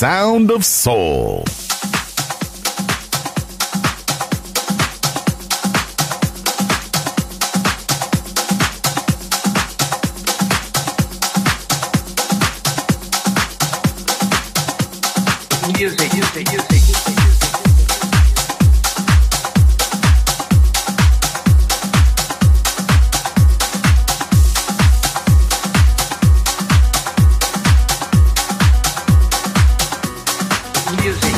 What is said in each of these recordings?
sound of soul. music.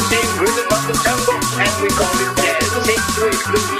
the same rhythm of the tango and we call it dancing to a blues.